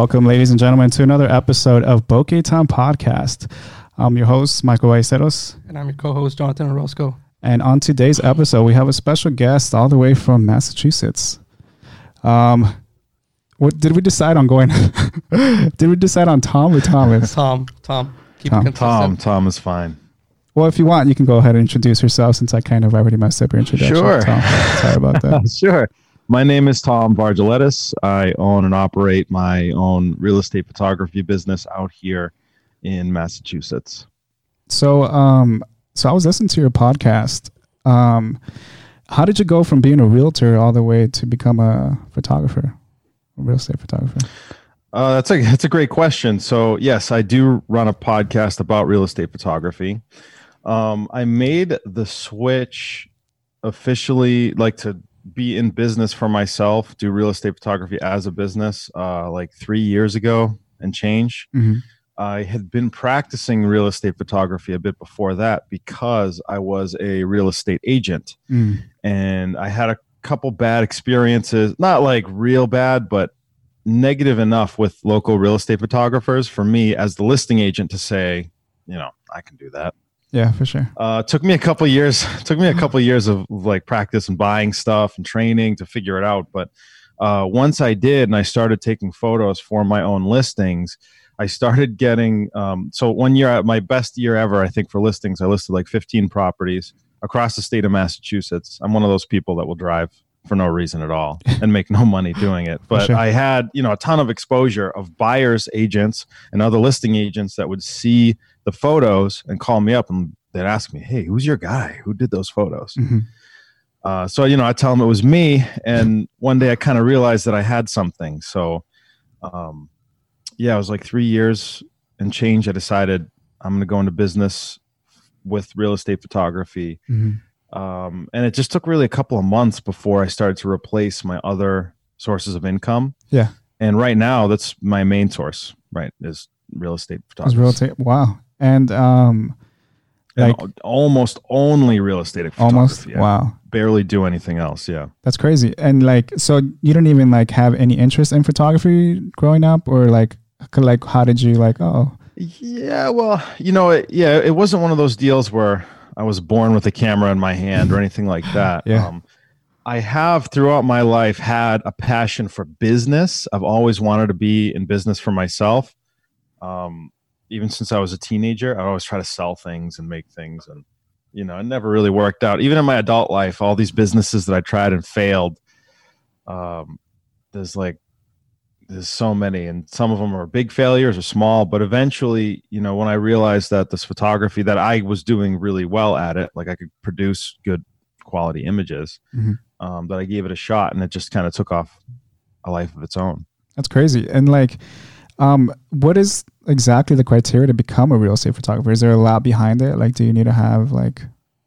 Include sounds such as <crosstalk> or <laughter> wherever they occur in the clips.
Welcome, ladies and gentlemen, to another episode of Bokeh Time Podcast. I'm your host, Michael Aiceros. And I'm your co-host, Jonathan Orozco. And on today's episode, we have a special guest all the way from Massachusetts. Um, what did we decide on going? <laughs> did we decide on Tom or Thomas? <laughs> Tom, Tom, keep Tom. it consistent. Tom, Tom is fine. Well, if you want, you can go ahead and introduce yourself since I kind of already messed up your introduction. Sure. Tom. Sorry about that. <laughs> sure. My name is Tom Vargeletis. I own and operate my own real estate photography business out here in Massachusetts. So, um, so I was listening to your podcast. Um, how did you go from being a realtor all the way to become a photographer, a real estate photographer? Uh, that's a that's a great question. So yes, I do run a podcast about real estate photography. Um, I made the switch officially, like to be in business for myself, do real estate photography as a business, uh, like three years ago and change. Mm-hmm. I had been practicing real estate photography a bit before that because I was a real estate agent Mm. and I had a couple bad experiences, not like real bad, but negative enough with local real estate photographers for me as the listing agent to say, you know, I can do that. Yeah, for sure. Uh, took me a couple years. <laughs> Took me a couple years of like practice and buying stuff and training to figure it out. But uh, once I did, and I started taking photos for my own listings, I started getting. Um, so one year, my best year ever, I think, for listings, I listed like 15 properties across the state of Massachusetts. I'm one of those people that will drive for no reason at all and make no money doing it. But sure. I had, you know, a ton of exposure of buyers agents and other listing agents that would see the photos and call me up and they'd ask me, "Hey, who's your guy? Who did those photos?" Mhm. Uh, so you know, I tell them it was me, and one day I kind of realized that I had something. So, um, yeah, it was like three years and change. I decided I'm going to go into business with real estate photography, Mhm. Um, and it just took really a couple of months before I started to replace my other sources of income. Yeah. and right now that's my main source. Right, is real estate photography. real estate. Wow. And um, like al- almost only real estate photography. almost yeah. wow. Barely do anything else. Yeah. That's crazy. And like, so you didn't even like have any interest in photography growing up, or like, like how did you like? Oh, Yeah. Well, you know, it, yeah, it wasn't one of those deals where I was born with a camera in my hand or anything like <sighs> that. Yeah. Um, I have throughout my life had a passion for business. I've always wanted to be in business for myself. Um, even since I was a teenager, I always try to sell things and make things, and you know, it never really worked out. Even in my adult life, all these businesses that I tried and failed. Um, there's like there's so many and some of them are big failures or small but eventually you know when i realized that this photography that i was doing really well at it like i could produce good quality images Mhm. um, that i gave it a shot and it just kind of took off a life of its own that's crazy. And like, um, what is exactly the criteria to become a real estate photographer? Is there a lot behind it? Like, do you need to have like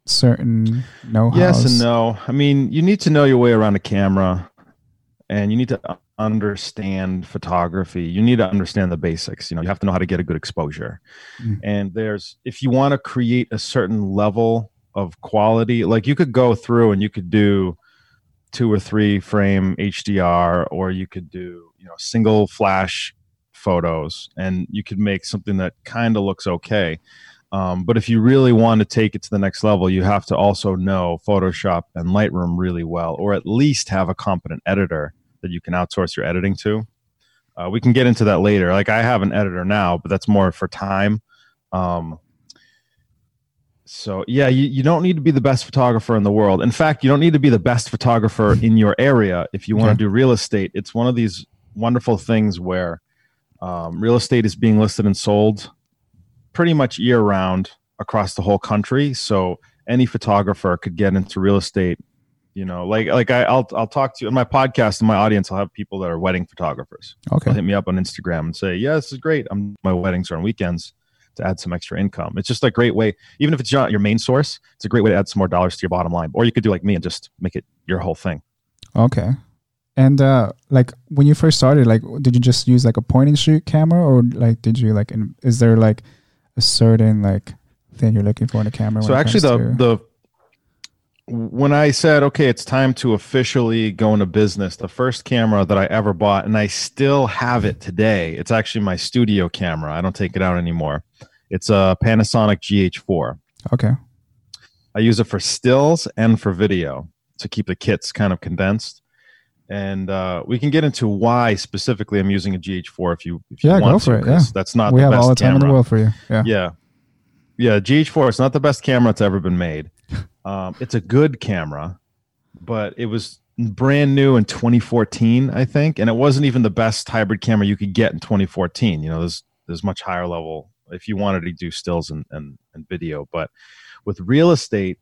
certain know-how? yes and no i mean you need to know your way around a camera and you need to understand photography you need to understand the basics you know you have to know how to get a good exposure. Mm. and there's if you want to create a certain level of quality like you could go through and you could do two or three frame hdr or you could do you know single flash photos and you could make something that kind of looks okay. Um, but if you really want to take it to the next level, you have to also know Photoshop and Lightroom really well, or at least have a competent editor that you can outsource your editing to. Uh, we can get into that later. Like I have an editor now, but that's more for time. Um, so yeah, you, you don't need to be the best photographer in the world. In fact, you don't need to be the best photographer in your area if you want to do real estate. It's one of these wonderful things where um, real estate is being listed and sold pretty much year round across the whole country. So any photographer could get into real estate. You know, like like I, I'll I'll talk to you in my podcast in my audience. I'll have people that are wedding photographers. Okay. They'll hit me up on Instagram and say, "Yeah, this is great. I'm my weddings are on weekends to add some extra income." It's just a great way, even if it's not your main source. It's a great way to add some more dollars to your bottom line. Or you could do like me and just make it your whole thing. Okay. And uh, like when you first started, like did you just use like a point and shoot camera, or like did you like? In, is there like a certain like thing you're looking for in a camera? so actually, the to- the when I said, okay, it's time to officially go into business, the first camera that I ever bought, and I still have it today, it's actually my studio camera. I don't take it out anymore. It's a Panasonic GH4. Okay. I use it for stills and for video to keep the kits kind of condensed. And uh, we can get into why specifically I'm using a GH4 if you if you Yeah, want go for to, it, yeah. That's not we the have best all the time in the world for you. Yeah. Yeah. Yeah, GH4 it's not the best camera that's ever been made. Um, it's a good camera, but it was brand new in 2014, I think, and it wasn't even the best hybrid camera you could get in 2014. You know, there's there's much higher level if you wanted to do stills and and, and video, but with real estate,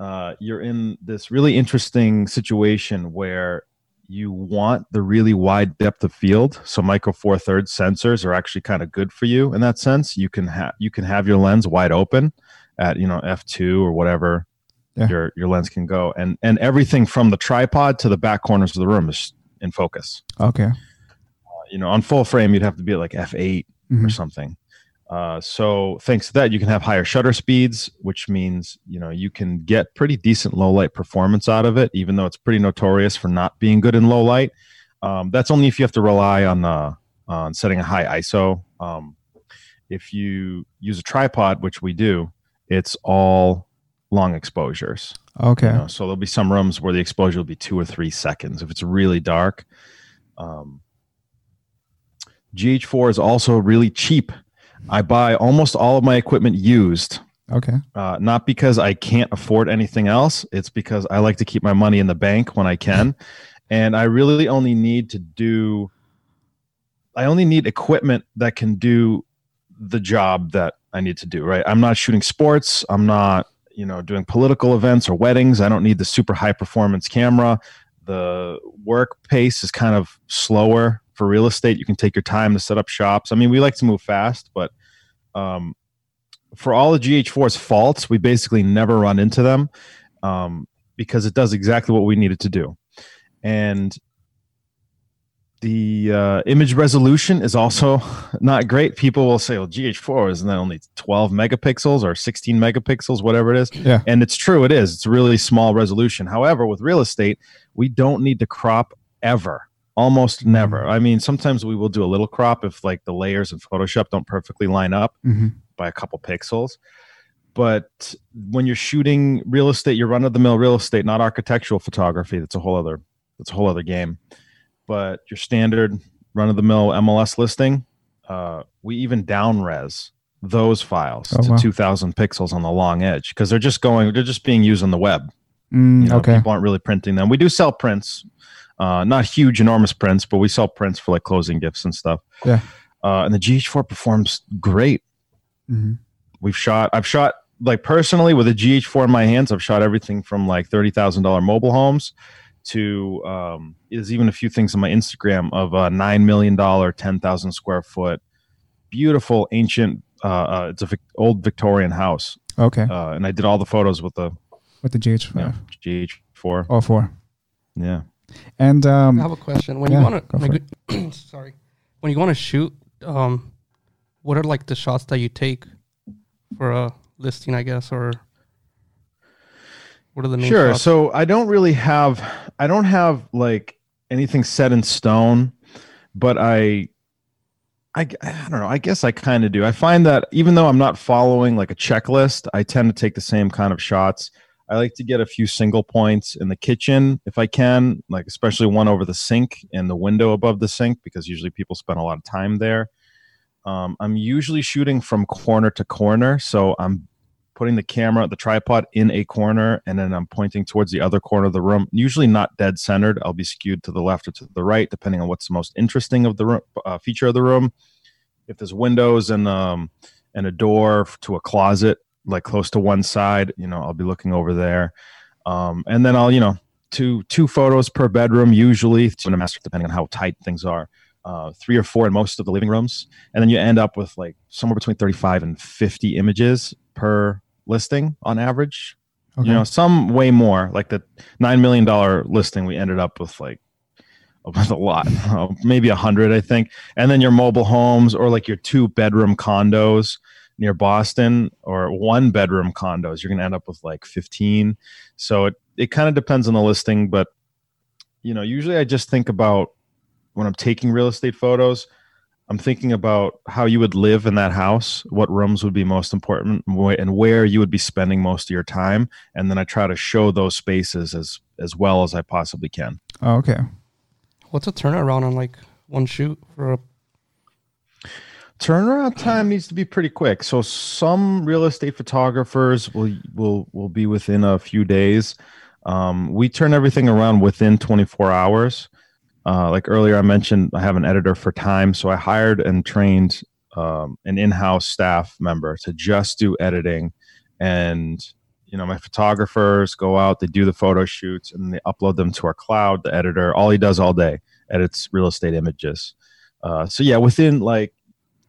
uh, you're in this really interesting situation where you want the really wide depth of field. So micro four thirds sensors are actually kind of good for you in that sense. You can have you can have your lens wide open at you know f two or whatever Yeah. your your lens can go, and and everything from the tripod to the back corners of the room is in focus. Okay. You know, on full frame you'd have to be at like f eight or something. Uh, so thanks to that, you can have higher shutter speeds, which means you know you can get pretty decent low light performance out of it, even though it's pretty notorious for not being good in low light. Um, that's only if you have to rely on uh, on setting a high ISO. Um, if you use a tripod, which we do, it's all long exposures. Okay. You know, so there'll be some rooms where the exposure will be two or three seconds if it's really dark. Um, GH4 is also really cheap. I buy almost all of my equipment used, Okay. uh, not because I can't afford anything else. It's because I like to keep my money in the bank when I can, <laughs> and I really only need to do. I only need equipment that can do the job that I need to do. Right. I'm not shooting sports. I'm not you know doing political events or weddings. I don't need the super high performance camera. The work pace is kind of slower for real estate. You can take your time to set up shops. I mean, we like to move fast, but um, for all the GH4's faults, we basically never run into them um, because it does exactly what we need it to do. And the uh, image resolution is also not great. People will say, well, GH4 isn't that only 12 megapixels or 16 megapixels, whatever it is. Yeah. And it's true, it is. It's really small resolution. However, with real estate, we don't need to crop ever. Almost never. I mean, sometimes we will do a little crop if like the layers in Photoshop don't perfectly line up hmm by a couple pixels. But when you're shooting real estate, you're run of the mill real estate, not architectural photography. That's a whole other that's a whole other game. But your standard run of the mill MLS listing, uh, we even down res those files Oh, to wow. 2000 pixels on the long edge because they're just going they're just being used on the web Mm, you know, okay. people aren't really printing them. We do sell prints, uh, not huge, enormous prints, but we sell prints for like closing gifts and stuff. Yeah. Uh, and the GH4 performs great. Mhm. We've shot. I've shot like personally with a GH4 in my hands. I've shot everything from like thirty thousand dollar mobile homes to um, there's even a few things on my Instagram of a nine million dollar, ten thousand square foot, beautiful ancient. Uh, uh, it's a Vic- old Victorian house, Okay. uh, and I did all the photos with the With the GH5. you know, GH4. All four. Yeah. And um, I have a question. When yeah, you want go for to, <clears throat> sorry, when you want to shoot, um, what are like the shots that you take for a listing, I guess, or what are the sure so i don't really have i don't have like anything set in stone but i i, I don't know i guess i kind of do. I find that even though i'm not following like a checklist i tend to take the same kind of shots. I like to get a few single points in the kitchen if i can like especially one over the sink and the window above the sink because usually people spend a lot of time there. Um, i'm usually shooting from corner to corner so i'm putting the camera, the tripod in a corner, and then I'm pointing towards the other corner of the room. Usually not dead centered. I'll be skewed to the left or to the right, depending on what's the most interesting of the room, uh, feature of the room. If there's windows and um, and a door to a closet, like close to one side, you know, I'll be looking over there. Um, and then I'll, you know, two two photos per bedroom, usually to a master, depending on how tight things are. Uh, three or four in most of the living rooms, and then you end up with like somewhere between 35 and 50 images per listing on average. okay. You know, some way more. Like the nine million dollar listing, we ended up with like <laughs> with a lot, <laughs> maybe a hundred, I think. And then your mobile homes or like your two bedroom condos, near Boston or one bedroom condos, you're going to end up with like 15. So it, it kind of depends on the listing, but you know, usually I just think about when I'm taking real estate photos, I'm thinking about how you would live in that house, what rooms would be most important, and where you would be spending most of your time, and then I try to show those spaces as as well as I possibly can. Oh, okay. What's a turnaround on like one shoot for a turnaround time needs to be pretty quick. So some real estate photographers will will will be within a few days. Um, we turn everything around within 24 hours. Uh, like earlier, I mentioned I have an editor for time, so I hired and trained um, an in-house staff member to just do editing, and you know my photographers go out, they do the photo shoots, and they upload them to our cloud. The editor, all he does all day, edits real estate images. Uh, so yeah, within like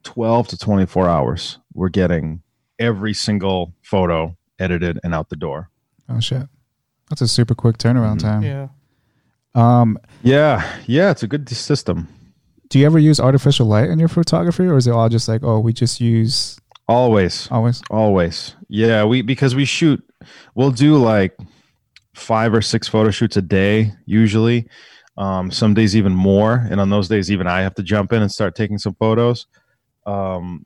12 to 24 hours, we're getting every single photo edited and out the door. Oh shit, that's a super quick turnaround Mm-hmm. time. yeah? Um, Yeah, yeah, it's a good system. do you ever use artificial light in your photography, or is it all just like, oh, we just use Always, always? always. Yeah, we because we shoot, we'll do like five or six photo shoots a day usually. Um, some days even more, and on those days even I have to jump in and start taking some photos. Um,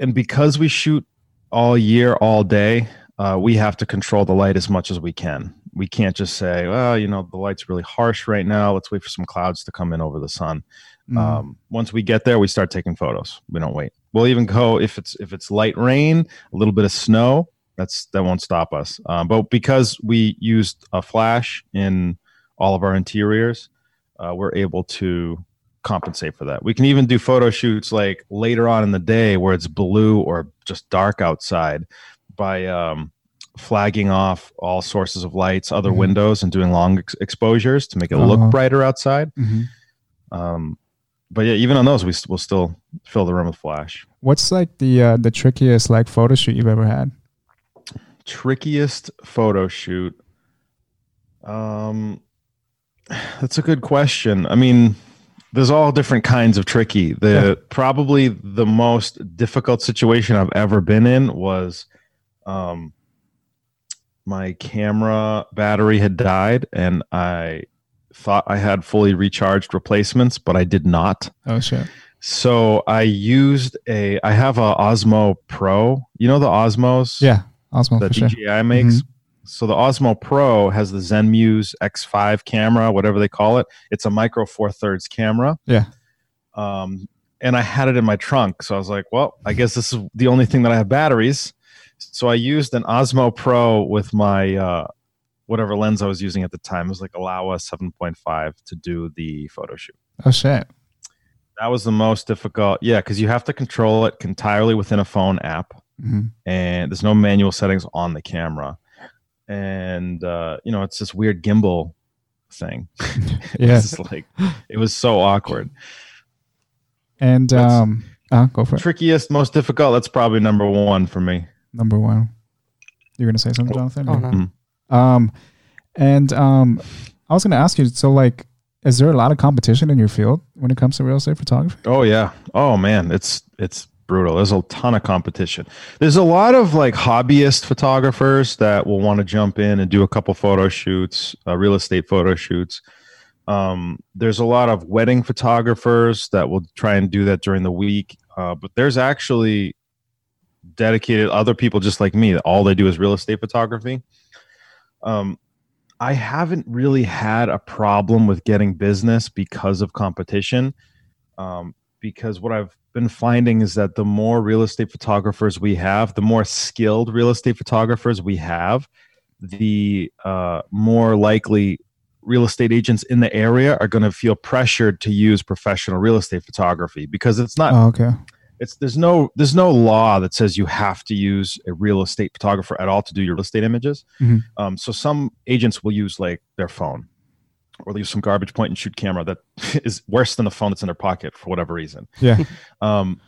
and because we shoot all year, all day, uh, we have to control the light as much as we can. We can't just say, well, you know, the light's really harsh right now. Let's wait for some clouds to come in over the sun. Mm. Um, once we get there, we start taking photos. We don't wait. We'll even go if it's if it's light rain, a little bit of snow. That's that won't stop us. Um, but because we used a flash in all of our interiors, uh, we're able to compensate for that. We can even do photo shoots like later on in the day where it's blue or just dark outside by um, flagging off all sources of lights, other Mhm. windows, and doing long ex- exposures to make it Uh-huh. look brighter outside. Mhm. Um, but yeah, even on those, we st- will still fill the room with flash. What's like the uh, the trickiest like photo shoot you've ever had? Trickiest photo shoot. Um, that's a good question. I mean, there's all different kinds of tricky. The Yeah. probably the most difficult situation I've ever been in was, um, my camera battery had died, and I thought I had fully recharged replacements, but I did not. Oh shit. So I used a. I have a Osmo Pro. You know the Osmos Yeah, Osmo that for sure. DJI makes. So the Osmo Pro has the ZenMuse X5 camera, whatever they call it. It's a micro four thirds camera. Yeah. Um, and I had it in my trunk, so I was like, well, I guess this is the only thing that I have batteries. So I used an Osmo Pro with my uh, whatever lens I was using at the time. It was like a Laowa 7.5 to do the photo shoot. Oh shit. That was the most difficult. Yeah, because you have to control it entirely within a phone app, hmm and there's no manual settings on the camera. And uh, you know, it's this weird gimbal thing. <laughs> <laughs> Yeah. it's like it was so awkward. And um, uh, go for it. Trickiest, most difficult. That's probably number one for me. Number one. You're gonna say something, Jonathan? Oh or- no. Um, and um, I was gonna ask you. So, like, is there a lot of competition in your field when it comes to real estate photography? Oh yeah. Oh man, it's it's brutal. There's a ton of competition. There's a lot of like hobbyist photographers that will want to jump in and do a couple photo shoots, uh, real estate photo shoots. Um, there's a lot of wedding photographers that will try and do that during the week. Uh, but there's actually dedicated other people just like me all they do is real estate photography. Um, I haven't really had a problem with getting business because of competition. Um, because what I've been finding is that the more real estate photographers we have, the more skilled real estate photographers we have, the uh, more likely real estate agents in the area are going to feel pressured to use professional real estate photography because it's not Oh, okay. It's there's no there's no law that says you have to use a real estate photographer at all to do your real estate images. Mhm. Um, so some agents will use like their phone, or they use some garbage point and shoot camera that <laughs> is worse than the phone that's in their pocket for whatever reason. Yeah. <laughs> Um,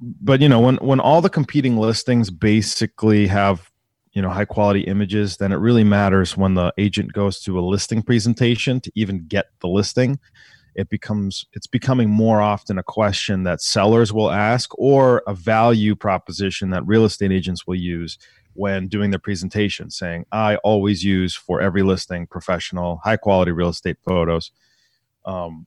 but you know when when all the competing listings basically have you know high quality images, then it really matters when the agent goes to a listing presentation to even get the listing it becomes it's becoming more often a question that sellers will ask or a value proposition that real estate agents will use when doing their presentation saying i always use for every listing professional high quality real estate photos. Um,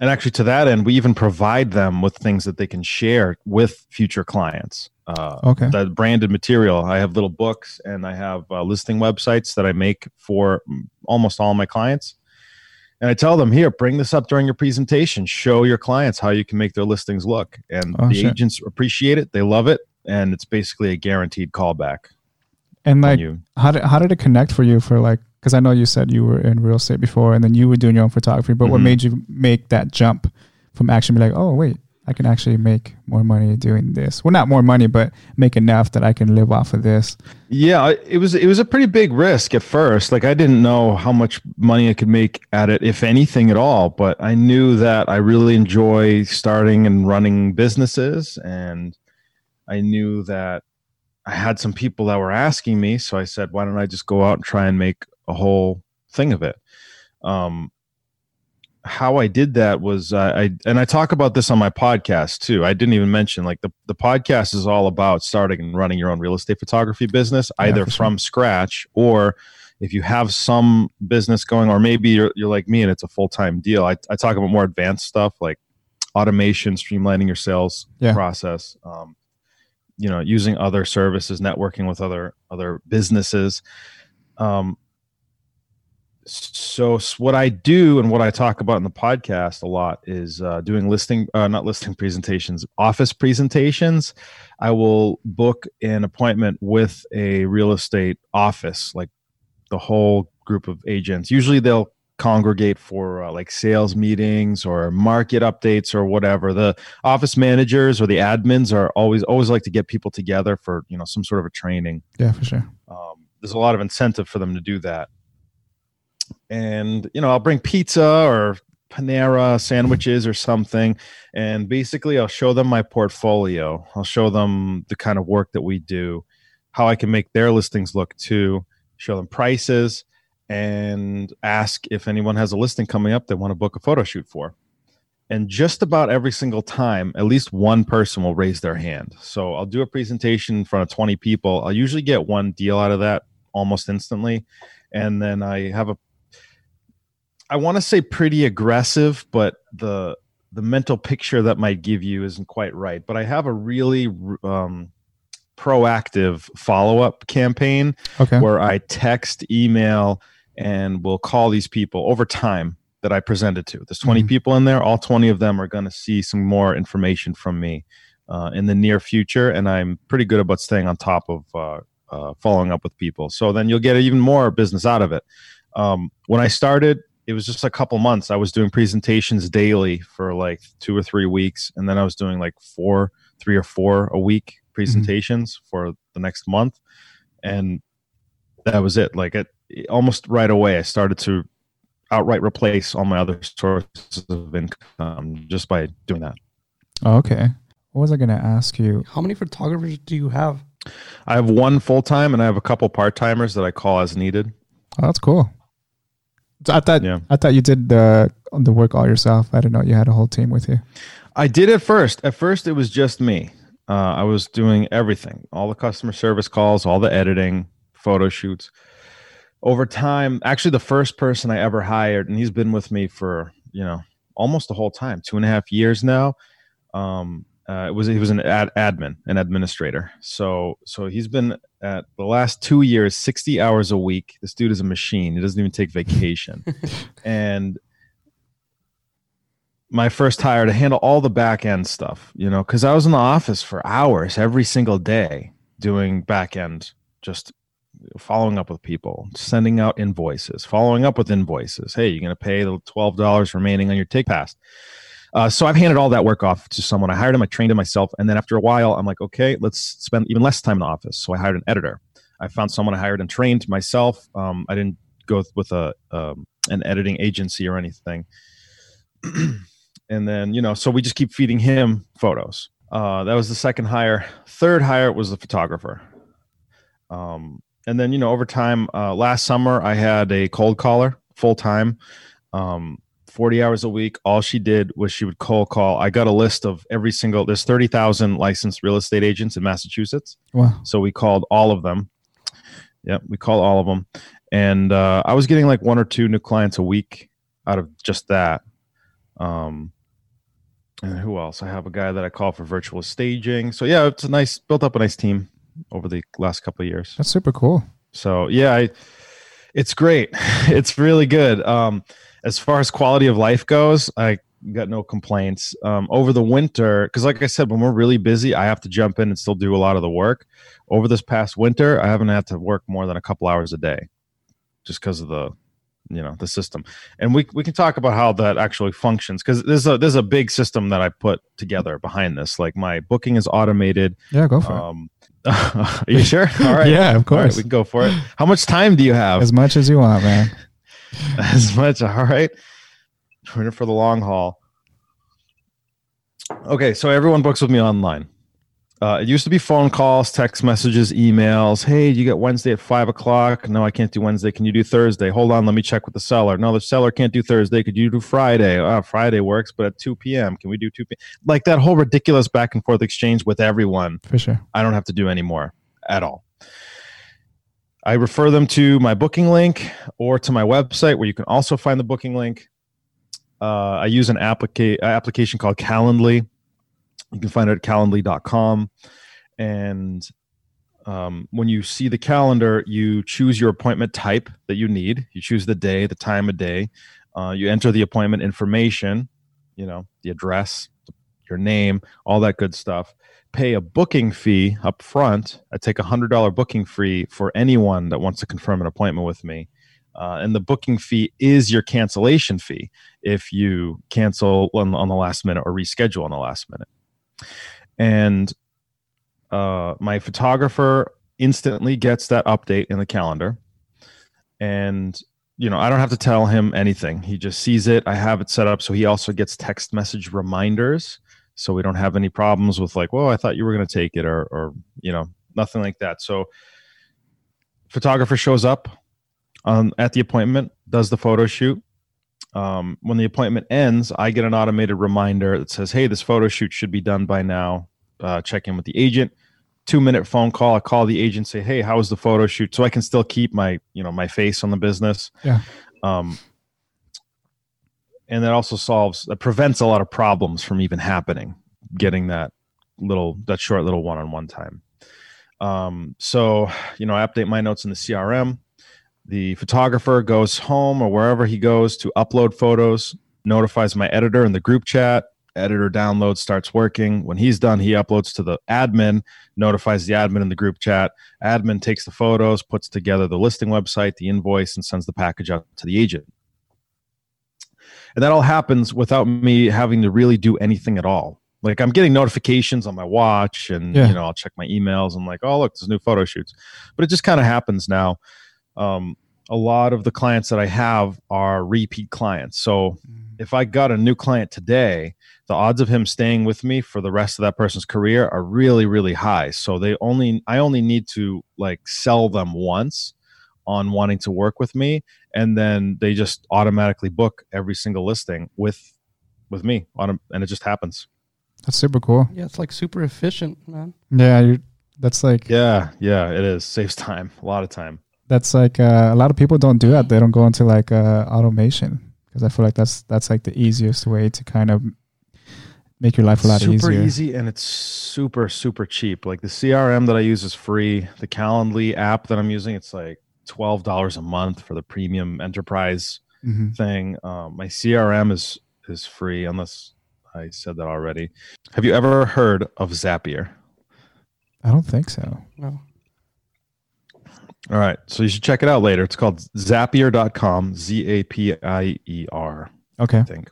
and actually to that end we even provide them with things that they can share with future clients. Uh, Okay. the branded material i have little books and i have uh, listing websites that i make for mm, almost all my clients and i tell them here bring this up during your presentation show your clients how you can make their listings look and Oh, the shit. agents appreciate it they love it and it's basically a guaranteed callback And like, you how did how did it connect for you? For like, because I know you said you were in real estate before, and then you were doing your own photography. But what Mhm. made you make that jump from actually be like, oh wait, I can actually make more money doing this? Well, not more money, but make enough that I can live off of this. Yeah, it was it was a pretty big risk at first. Like I didn't know how much money I could make at it, if anything at all. But I knew that I really enjoy starting and running businesses, and I knew that I had some people that were asking me. So I said, "Why don't I just go out and try and make a whole thing of it?" Um, how I did that was uh, I and I talk about this on my podcast too. I didn't even mention like the the podcast is all about starting and running your own real estate photography business Yeah, either sure. from scratch or if you have some business going or maybe you're you're like me and it's a full-time deal. I I talk about more advanced stuff like automation, streamlining your sales Yeah. process. Um, you know, using other services, networking with other other businesses. Um, so s- what I do and what I talk about in the podcast a lot is uh, doing listing, uh, not listing <laughs> presentations, office presentations. I will book an appointment with a real estate office, like the whole group of agents. Usually they'll congregate for uh, like sales meetings or market updates or whatever. The office managers or the admins are always always like to get people together for you know some sort of a training Yeah, for sure. um, there's a lot of incentive for them to do that and you know i'll bring pizza or panera sandwiches or something and basically i'll show them my portfolio. I'll show them the kind of work that we do how i can make their listings look too show them prices and ask if anyone has a listing coming up they want to book a photo shoot for. And just about every single time at least one person will raise their hand. So i'll do a presentation in front of 20 people. I'll usually get one deal out of that almost instantly and then i have a i want to say pretty aggressive but the the mental picture that might give you isn't quite right but i have a really um, proactive follow-up campaign Okay. where I text, email, and will call these people over time that I presented to. There's 20 Mhm. people in there. All 20 of them are going to see some more information from me uh, in the near future, and I'm pretty good about staying on top of uh, uh, following up with people. So then you'll get even more business out of it. Um, when I started, it was just a couple months. I was doing presentations daily for like two or three weeks, and then I was doing like four, three or four a week mm-hmm. presentations for the next month, and that was it. Like it almost right away, I started to outright replace all my other sources of income just by doing that. Oh, okay. What was I going to ask you? How many photographers do you have? I have one full time, and I have a couple part timers that I call as needed. Oh, that's cool. So I thought Yeah. I thought you did the the work all yourself. I didn't know you had a whole team with you. I did at first. At first, it was just me. Uh, I was doing everything, all the customer service calls, all the editing, photo shoots. Over time, actually, the first person I ever hired, and he's been with me for you know almost the whole time, two and a half years now. Um, uh, it was he was an ad, admin, an administrator. So so he's been at the last two years, sixty hours a week. This dude is a machine. He doesn't even take vacation, <laughs> and my first hire to handle all the back end stuff, you know, because I was in the office for hours every single day doing back end, just following up with people, sending out invoices, following up with invoices. Hey, you're going to pay the $12 remaining on your take pass. Uh, so I've handed all that work off to someone. I hired him, I trained him myself. And then after a while, I'm like, okay, let's spend even less time in the office. So I hired an editor. I found someone I hired and trained myself. Um, I didn't go with a um, an editing agency or anything. <clears throat> and then you know so we just keep feeding him photos uh, that was the second hire third hire was the photographer um, and then you know over time uh, last summer i had a cold caller full time um, 40 hours a week. All she did was she would cold call. I got a list of every single, there's 30,000 licensed real estate agents in Massachusetts. Wow. So we called all of them. Yep, we called all of them. And uh, I was getting like one or two new clients a week out of just that. Um, and who else? I have a guy that I call for virtual staging. So yeah, it's a nice, built up a nice team over the last couple of years. That's super cool. So yeah, I, it's great. <laughs> It's really good. Um, as far as quality of life goes, I got no complaints. Um, over the winter, because like I said, when we're really busy, I have to jump in and still do a lot of the work. Over this past winter, I haven't had to work more than a couple hours a day, just because of the, you know, the system. And we we can talk about how that actually functions because there's a there's a big system that I put together behind this. Like my booking is automated. Yeah, go for it. Um, <laughs> are you sure? All it. right. Yeah, of All right, course. we can go for it. How much time do you have? as much as you want, man. <laughs> as much. All right. We're in it for the long haul. Okay, so everyone books with me online. Uh, it used to be phone calls, text messages, emails. Hey, you get Wednesday at five o'clock? No, I can't do Wednesday. Can you do Thursday? Hold on, let me check with the seller. No, the seller can't do Thursday. Could you do Friday? Uh, Friday works, but at 2 p.m. Can we do 2 p.m.? Like that whole ridiculous back and forth exchange with everyone. For sure. I don't have to do anymore at all. I refer them to my booking link or to my website where you can also find the booking link. Uh, I use an applica- application called Calendly. You can find it at calendly.com. And um, when you see the calendar, you choose your appointment type that you need. You choose the day, the time of day. Uh, you enter the appointment information, you know, the address, your name, all that good stuff pay a booking fee up front. I take a hundred dollar booking fee for anyone that wants to confirm an appointment with me. Uh, and the booking fee is your cancellation fee if you cancel on, on the last minute or reschedule on the last minute. And uh, my photographer instantly gets that update in the calendar. And you know, I don't have to tell him anything. He just sees it. I have it set up so he also gets text message reminders so we don't have any problems with like well i thought you were going to take it or or you know nothing like that so photographer shows up um, at the appointment does the photo shoot um, when the appointment ends i get an automated reminder that says hey this photo shoot should be done by now. Uh, check in with the agent. Two minute phone call. I call the agent say hey how was the photo shoot? So i can still keep my you know my face on the business. Yeah. um, and that also solves that prevents a lot of problems from even happening getting that little that short little one-on-one time. Um, so you know i update my notes in the crm the photographer goes home or wherever he goes to upload photos notifies my editor in the group chat editor downloads starts working. When he's done he uploads to the admin notifies the admin in the group chat. Admin takes the photos puts together the listing website the invoice and sends the package out to the agent. And that all happens without me having to really do anything at all. Like i'm getting notifications on my watch and Yeah. you know i'll check my emails. And like oh look there's new photo shoots. But it just kind of happens now um, a lot of the clients that i have are repeat clients. So if i got a new client today the odds of him staying with me for the rest of that person's career are really really high. So they only i only need to like sell them once on wanting to work with me and then they just automatically book every single listing with with me on 'em, and it just happens. That's super cool. Yeah, it's like super efficient, man. Yeah, you that's like yeah yeah it is. Saves time a lot of time that's like uh, a lot of people don't do that. They don't go into like uh, automation because I feel like that's that's like the easiest way to kind of make your life a lot super easier. Super easy and it's super super cheap like the crm that i use is free the calendly app that i'm using it's like $12 a month for the premium enterprise hmm thing um, my crm is is free unless i said that already have you ever heard of zapier I don't think so. No. All right so you should check it out later it's called zapier.com z-a-p-i-e-r Okay. I think.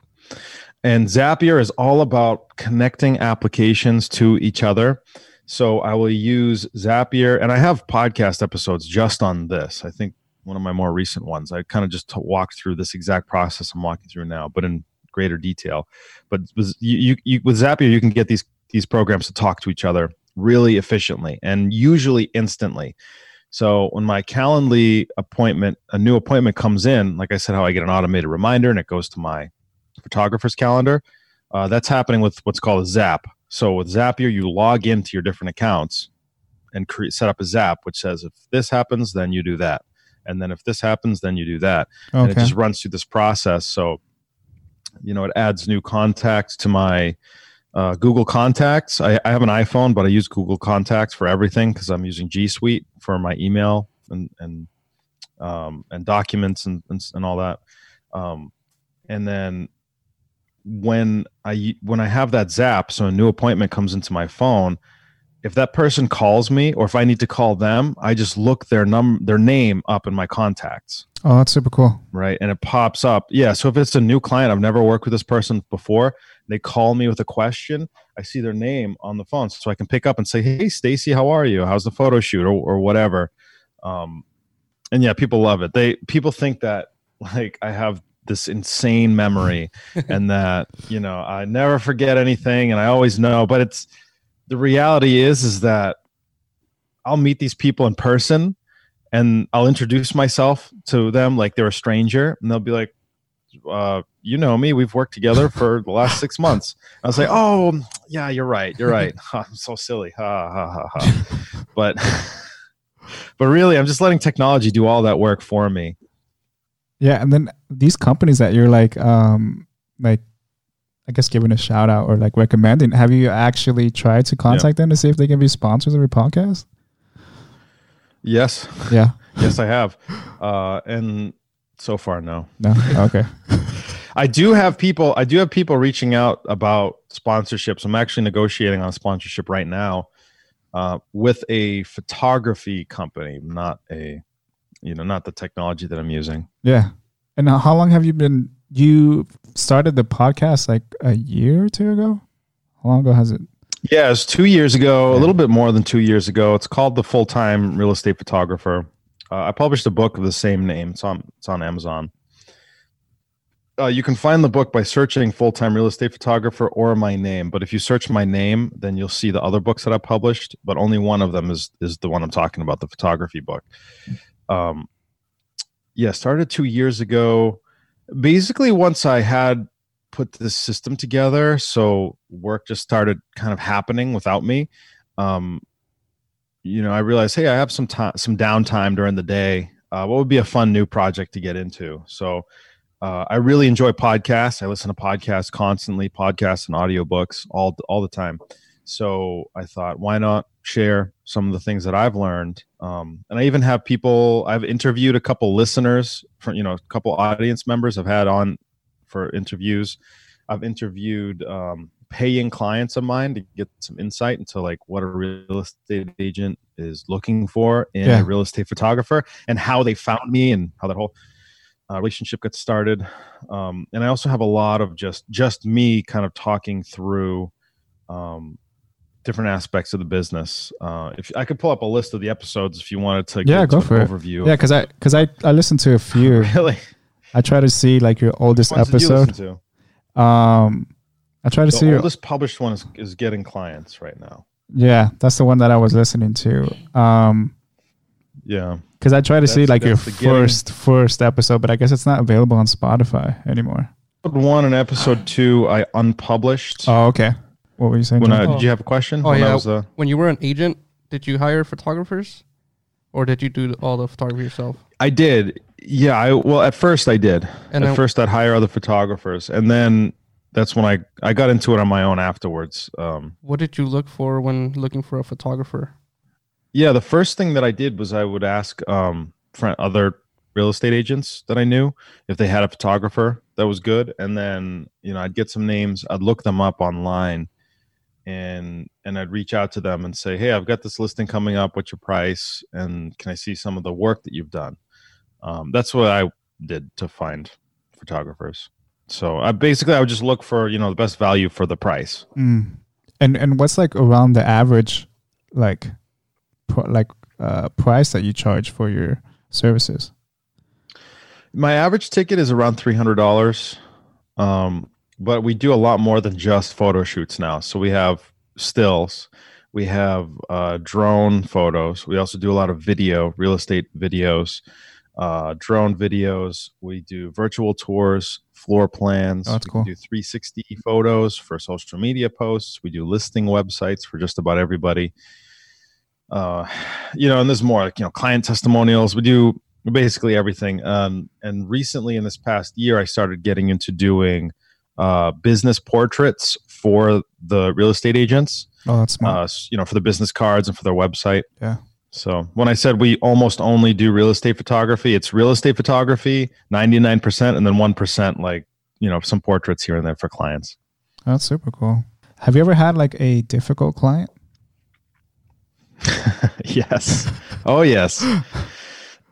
And Zapier is all about connecting applications to each other. So I will use Zapier, and I have podcast episodes just on this. I think one of my more recent ones. I kind of just walked through this exact process I'm walking through now, but in greater detail. But with- you, you, you, with Zapier, you can get these these programs to talk to each other really efficiently and usually instantly. So when my Calendly appointment, a new appointment comes in, like I said, how I get an automated reminder and it goes to my photographer's calendar. Uh, that's happening with what's called a Zap. So with Zapier, you log into your different accounts and create set up a Zap, which says if this happens, then you do that, and then if this happens, then you do that, and it just runs through this process. So you know, it adds new contacts to my uh, Google Contacts. I, I have an iPhone, but I use Google Contacts for everything because I'm using G Suite for my email and and um, and documents and, and and all that. Um, and then when I when I have that Zap, so a new appointment comes into my phone. If that person calls me, or if I need to call them, I just look their num their name up in my contacts Oh, that's super cool. right? And it pops up. Yeah. So if it's a new client, I've never worked with this person before. They call me with a question. I see their name on the phone, so I can pick up and say, "Hey, Stacy, how are you? How's the photo shoot?" or, or whatever. Um, and yeah, people love it. They people think that like I have this insane memory <laughs> and that you know I never forget anything and I always know. But it's the reality is is that I'll meet these people in person and I'll introduce myself to them like they're a stranger, and they'll be like, uh, "You know me. We've worked together for the last six <laughs> months." I was like, "Oh, yeah, you're right. You're right. <laughs> I'm so silly." Ha ha ha ha. <laughs> but but really, I'm just letting technology do all that work for me. Yeah, and then these companies that you're like, um, like, I guess giving a shout out or like recommending. Have you actually tried to contact them to see if they can be sponsors of your podcast? Yes, Yeah. <laughs> yes, I have, uh, and so far, no. No. Okay. <laughs> I do have people. I do have people reaching out about sponsorships. I'm actually negotiating on a sponsorship right now uh, with a photography company, not a, you know, not the technology that I'm using. Yeah. And how long have you been? You started the podcast like a year or two ago. How long ago has it? Yeah, it was two years ago, a little bit more than two years ago. It's called The Full Time Real Estate Photographer. Uh, I published a book of the same name. It's on it's on Amazon. Uh, you can find the book by searching "Full Time Real Estate Photographer" or my name. But if you search my name, then you'll see the other books that I published. But only one of them is is the one I'm talking about, the photography book. Um, yeah, started two years ago. Basically, once I had put this system together so work just started kind of happening without me um you know i realized hey i have some time some downtime during the day uh, what would be a fun new project to get into? So uh, i really enjoy podcasts. I listen to podcasts constantly podcasts and audiobooks all all the time. So i thought why not share some of the things that i've learned um, and i even have people i've interviewed a couple listeners for you know a couple audience members i've had on for interviews. I've interviewed um, paying clients of mine to get some insight into like what a real estate agent is looking for in Yeah. a real estate photographer and how they found me and how that whole uh, relationship got started. Um, and I also have a lot of just just me kind of talking through um, different aspects of the business. Uh, if I could pull up a list of the episodes if you wanted to Yeah, go for an it. overview. Yeah, because I because I I listened to a few. <laughs> really. I try to see like your oldest Ones did you episode. Um, I try to see. The Your, oldest published one is, is getting clients right now. yeah, that's the one that I was listening to. Um, Yeah. because I try to see like your the getting- first first episode, but I guess it's not available on Spotify anymore. Episode one and episode two, I unpublished. Oh, okay. What were you saying? when John? I, Oh. did you have a question? Oh, When I yeah. was, uh, When you were an agent, did you hire photographers, or did you do all the photography yourself? I did. Yeah. I well, at first I did. And at then, first, I'd hire other photographers, and then that's when I I got into it on my own afterwards. Um, what did you look for when looking for a photographer? yeah, the first thing that I did was I would ask um, friend, other real estate agents that I knew if they had a photographer that was good, and then you know I'd get some names, I'd look them up online, and and I'd reach out to them and say, hey, I've got this listing coming up. What's your price? And can I see some of the work that you've done? Um, that's what I did to find photographers. So I basically I would just look for you know the best value for the price. Mm. And and what's like around the average, like, pr- like uh, price that you charge for your services? My average ticket is around three hundred dollars, um, but we do a lot more than just photo shoots now. So we have stills, we have uh, drone photos. We also do a lot of video, real estate videos. uh, drone videos. We do virtual tours, floor plans. Oh, that's we cool. can do 360 photos for social media posts. We do listing websites for just about everybody. Uh, you know, and there's more like you know client testimonials. We do basically everything. Um, and recently, in this past year, I started getting into doing uh, business portraits for the real estate agents Oh, that's smart. uh, you know, for the business cards and for their website. Yeah. So when I said we almost only do real estate photography, it's real estate photography, 99%, and then 1% like, you know, some portraits here and there for clients. that's super cool. Have you ever had like a difficult client? <laughs> yes. Oh, yes.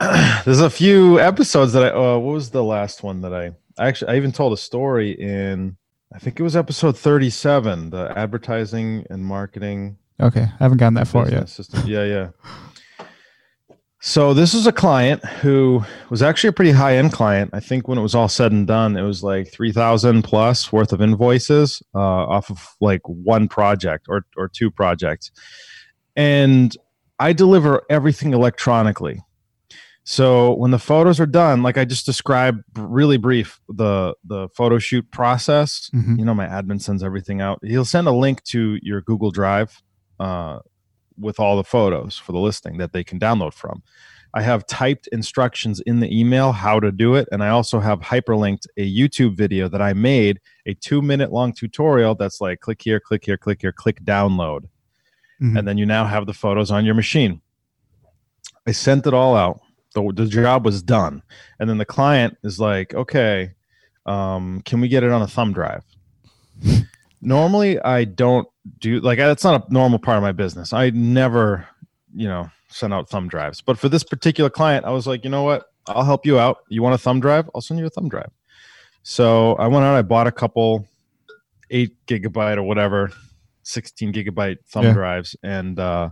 <clears throat> There's a few episodes that I, uh, what was the last one that I, actually, I even told a story in, I think it was episode 37, the advertising and marketing Okay, I haven't gotten that far yet. system. Yeah, yeah. So this is a client who was actually a pretty high end client. I think when it was all said and done, it was like three thousand plus worth of invoices uh, off of like one project or or two projects, and I deliver everything electronically. So when the photos are done, like I just described, really brief the the photo shoot process Mhm. you know my admin sends everything out he'll send a link to your google drive uh, with all the photos for the listing that they can download from i have typed instructions in the email how to do it and i also have hyperlinked a youtube video that i made a two minute long tutorial that's like click here click here click here click download Mhm. and then you now have the photos on your machine. I sent it all out. The, the job was done. And then the client is like, okay, um, can we get it on a thumb drive? Normally, I don't do like that's not a normal part of my business. I never, you know, send out thumb drives. But for this particular client, I was like, you know what? I'll help you out. You want a thumb drive? I'll send you a thumb drive. So I went out, I bought a couple eight gigabyte or whatever 16 gigabyte thumb Yeah. drives and uh,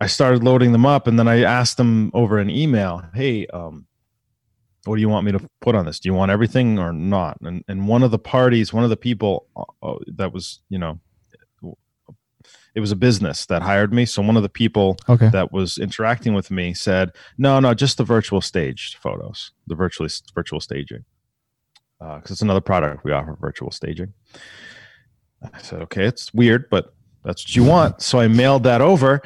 i started loading them up and then i asked them over an email hey um, what do you want me to put on this do you want everything or not and, and one of the parties one of the people uh, uh, that was you know it was a business that hired me so one of the people Okay. that was interacting with me said, "No, no, just the virtual staged photos, the virtually virtual staging, because it's another product we offer, virtual staging." I said, "Okay, it's weird, but that's what you want." So I mailed that over.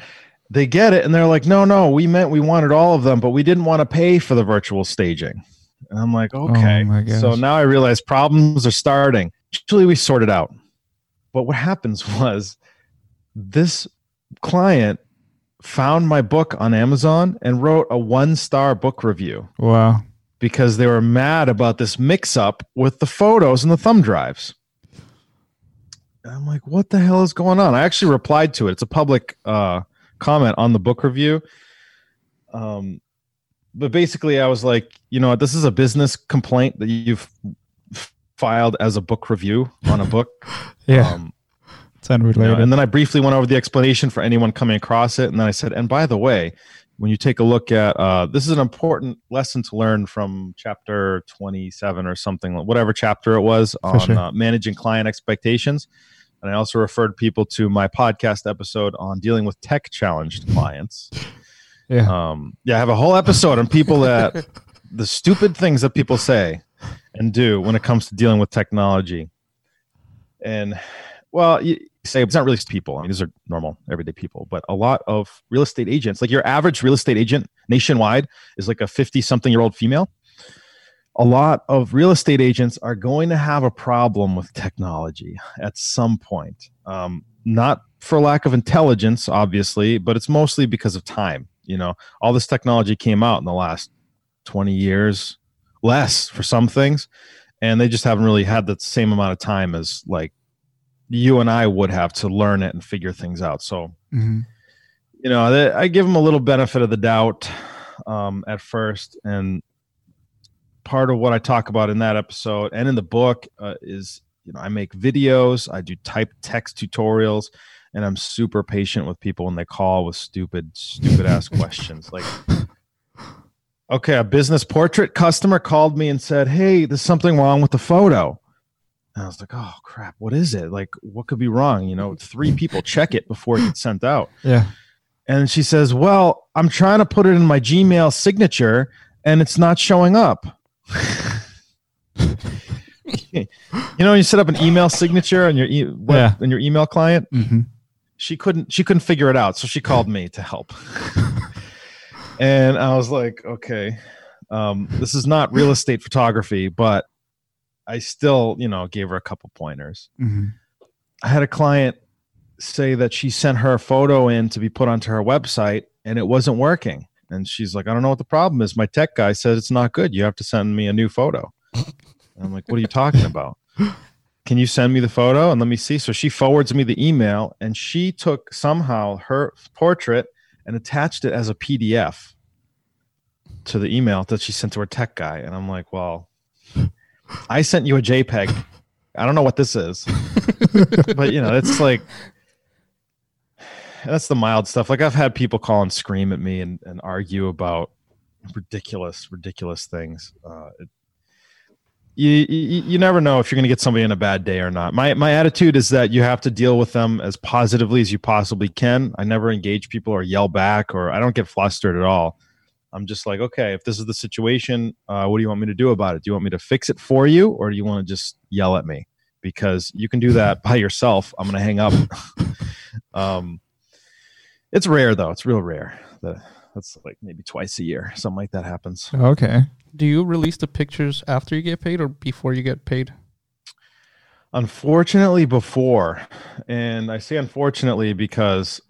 They get it, and they're like, "No, no, we meant we wanted all of them, but we didn't want to pay for the virtual staging." And I'm like, "Okay." Oh so now I realize problems are starting. Actually, we sorted out. But what happens <laughs> was this client found my book on Amazon and wrote a one star book review Wow. because they were mad about this mix up with the photos and the thumb drives. And I'm like, what the hell is going on? I actually replied to it. It's a public uh, comment on the book review. Um, but basically, I was like, you know? This is a business complaint that you've filed as a book review on a book. <laughs> Yeah. Um, it's you know, and then I briefly went over the explanation for anyone coming across it. And then I said, and by the way, when you take a look at uh, this is an important lesson to learn from chapter 27 or something, whatever chapter it was on sure. uh, managing client expectations. And I also referred people to my podcast episode on dealing with tech challenged clients. yeah. Um, yeah, I have a whole episode on people that <laughs> the stupid things that people say and do when it comes to dealing with technology. And well, you say it's not really people. I mean, these are normal, everyday people, but a lot of real estate agents, like your average real estate agent nationwide, is like a 50 something year old female. A lot of real estate agents are going to have a problem with technology at some point. Um, not for lack of intelligence, obviously, but it's mostly because of time. You know, all this technology came out in the last 20 years, less for some things, and they just haven't really had the same amount of time as like you and I would have to learn it and figure things out. So, Mhm. you know, I give them a little benefit of the doubt um, at first, and part of what I talk about in that episode and in the book uh, is, you know, I make videos, I do type text tutorials, and I'm super patient with people when they call with stupid, stupid ass <laughs> questions. Like, okay, a business portrait customer called me and said, "Hey, there's something wrong with the photo." And I was like, "Oh crap, what is it? Like, what could be wrong? You know, three people check it before it gets sent out." <laughs> Yeah. And she says, "Well, I'm trying to put it in my Gmail signature, and it's not showing up. <laughs> you know, you set up an email signature on your e- what, Yeah. on your email client. Mm-hmm. She couldn't she couldn't figure it out, so she called me to help. <laughs> and I was like, okay, um, this is not real estate photography, but I still, you know, gave her a couple pointers. Mm-hmm. I had a client say that she sent her photo in to be put onto her website and it wasn't working. And she's like, I don't know what the problem is. My tech guy said it's not good. You have to send me a new photo. <laughs> And I'm like, what are you talking about? Can you send me the photo and let me see? So she forwards me the email and she took somehow her portrait and attached it as a PDF to the email that she sent to her tech guy. And I'm like, well, I sent you a JPEG. I don't know what this is. <laughs> but you know, it's like that's the mild stuff. Like I've had people call and scream at me and, and argue about ridiculous, ridiculous things. Uh, it, you, you you never know if you're going to get somebody in a bad day or not. My my attitude is that you have to deal with them as positively as you possibly can. I never engage people or yell back or I don't get flustered at all. I'm just like, okay, if this is the situation, uh, what do you want me to do about it? Do you want me to fix it for you, or do you want to just yell at me? Because you can do that by yourself. I'm going to hang up. <laughs> um, it's rare though. It's real rare. That's like maybe twice a year, something like that happens. Okay. Do you release the pictures after you get paid or before you get paid? Unfortunately, before, and I say unfortunately because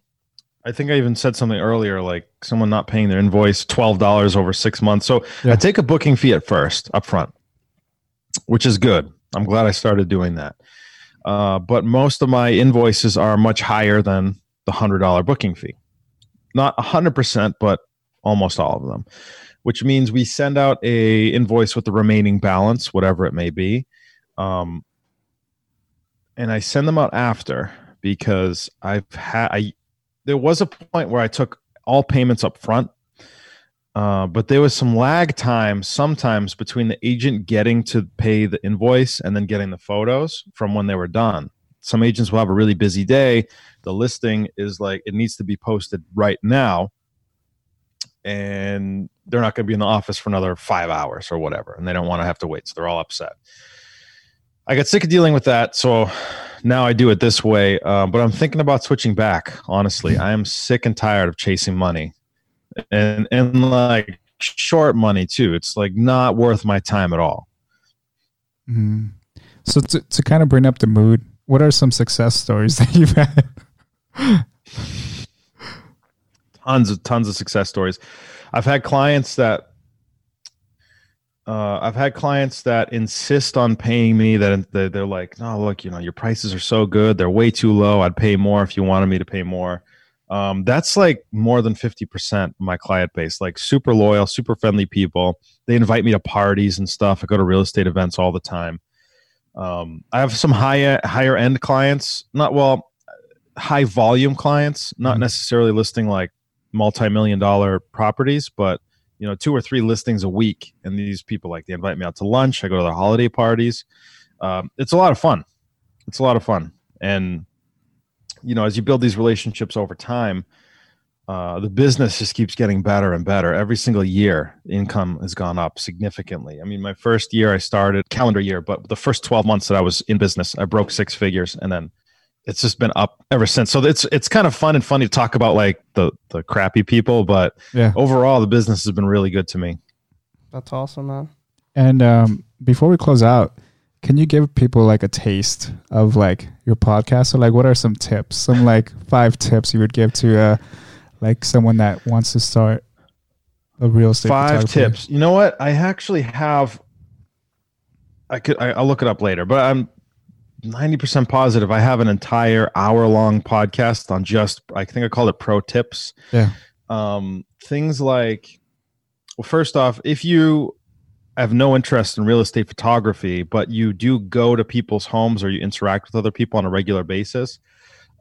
I think I even said something earlier, like someone not paying their invoice twelve dollars over six months. So Yeah. I take a booking fee at first, up front, which is good. I'm glad I started doing that. Uh, but most of my invoices are much higher than the hundred dollar booking fee. Not hundred percent, but almost all of them. Which means we send out a invoice with the remaining balance, whatever it may be. Um, and I send them out after because I've had I there was a point where I took all payments up front. Uh, but there was some lag time sometimes between the agent getting to pay the invoice and then getting the photos from when they were done. Some agents will have a really busy day. The listing is like it needs to be posted right now, and they're not going to be in the office for another five hours or whatever, and they don't want to have to wait, so they're all upset. I got sick of dealing with that, so now I do it this way. Uh, but I'm thinking about switching back. Honestly, I am sick and tired of chasing money, and and like short money too. It's like not worth my time at all. Mhm. So to, to kind of bring up the mood, what are some success stories <laughs> that you've had? Tons of tons of success stories. I've had clients that. Uh, I've had clients that insist on paying me that they're like, no, look, you know, your prices are so good, they're way too low. I'd pay more if you wanted me to pay more. Um, that's like more than 50% of my client base, like super loyal, super friendly people. They invite me to parties and stuff. I go to real estate events all the time. Um, I have some high higher end clients, not well, high volume clients, not Mhm. necessarily listing like multi-million dollar properties, but you know, two or three listings a week. And these people like they invite me out to lunch. I go to their holiday parties. Um, it's a lot of fun. It's a lot of fun. And you know, as you build these relationships over time, uh, the business just keeps getting better and better. Every single year, income has gone up significantly. I mean, my first year I started calendar year, but the first 12 months that I was in business, I broke six figures and then it's just been up ever since. So it's it's kind of fun and funny to talk about like the the crappy people, but Yeah. overall the business has been really good to me. That's awesome, man. And um, before we close out, can you give people like a taste of like your podcast? or like, what are some tips? Some like five tips you would give to uh, like someone that wants to start a real estate. Five tips. You know what? I actually have. I could. I, I'll look it up later, but I'm ninety percent positive. I have an entire hour long podcast on just. I think I called it pro tips. Yeah. Um, things like, well, first off, if you have no interest in real estate photography, but you do go to people's homes or you interact with other people on a regular basis,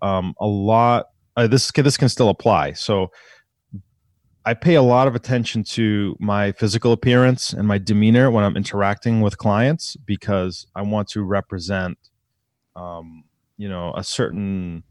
um, a lot. Uh, this this can still apply. So I pay a lot of attention to my physical appearance and my demeanor when I'm interacting with clients because I want to represent, um, you know, a certain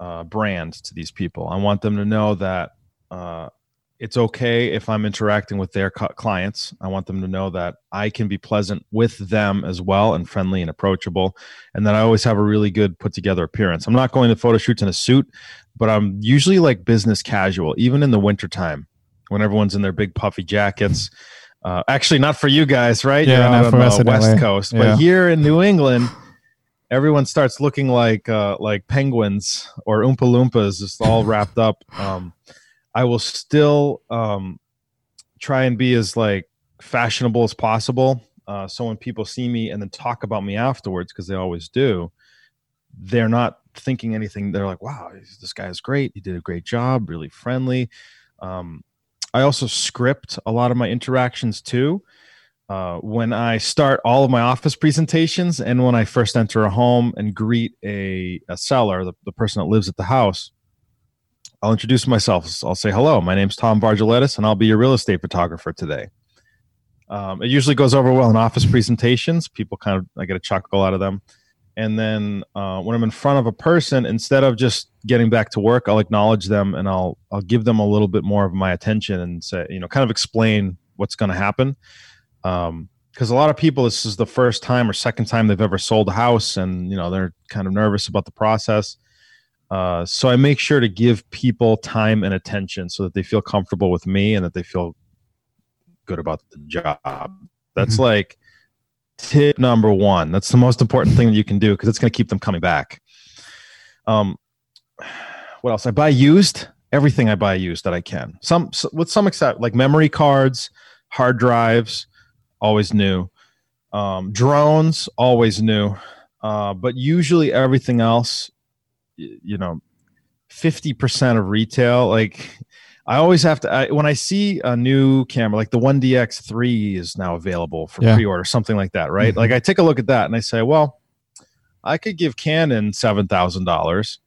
uh, brand to these people. I want them to know that uh, it's okay if I'm interacting with their clients. I want them to know that I can be pleasant with them as well and friendly and approachable, and that I always have a really good put together appearance. I'm not going to photo shoots in a suit, but I'm usually like business casual, even in the wintertime when everyone's in their big puffy jackets. Uh, actually, not for you guys, right? Yeah, You're not for us the West LA. Coast, Yeah. but here in New England, everyone starts looking like uh, like penguins or oompa loompas, just all wrapped up. Um, I will still um, try and be as like fashionable as possible. Uh, so when people see me and then talk about me afterwards, because they always do, they're not thinking anything. They're like, "Wow, this guy is great. He did a great job. Really friendly." Um, I also script a lot of my interactions too. Uh, when I start all of my office presentations and when I first enter a home and greet a, a seller, the, the person that lives at the house, I'll introduce myself. I'll say, hello, my name's Tom Vargeletis, and I'll be your real estate photographer today. Um, it usually goes over well in office presentations. People kind of, I get a chuckle out of them. And then uh, when I'm in front of a person, instead of just getting back to work, I'll acknowledge them and I'll I'll give them a little bit more of my attention and say, you know, kind of explain what's going to happen. Because a lot of people, this is the first time or second time they've ever sold a house, and you know they're kind of nervous about the process. Uh, so I make sure to give people time and attention so that they feel comfortable with me and that they feel good about the job. That's Mhm. like tip number one. That's the most important thing that you can do because it's going to keep them coming back. Um, what else? I buy used everything. I buy used that I can. Some with some except like memory cards, hard drives, always new. Um, drones, always new. Uh, but usually everything else, you know, fifty percent of retail. Like I always have to I, when I see a new camera, like the One DX three is now available for Yeah. pre-order, something like that, right? Mhm. Like I take a look at that and I say, well, I could give Canon seven thousand dollars,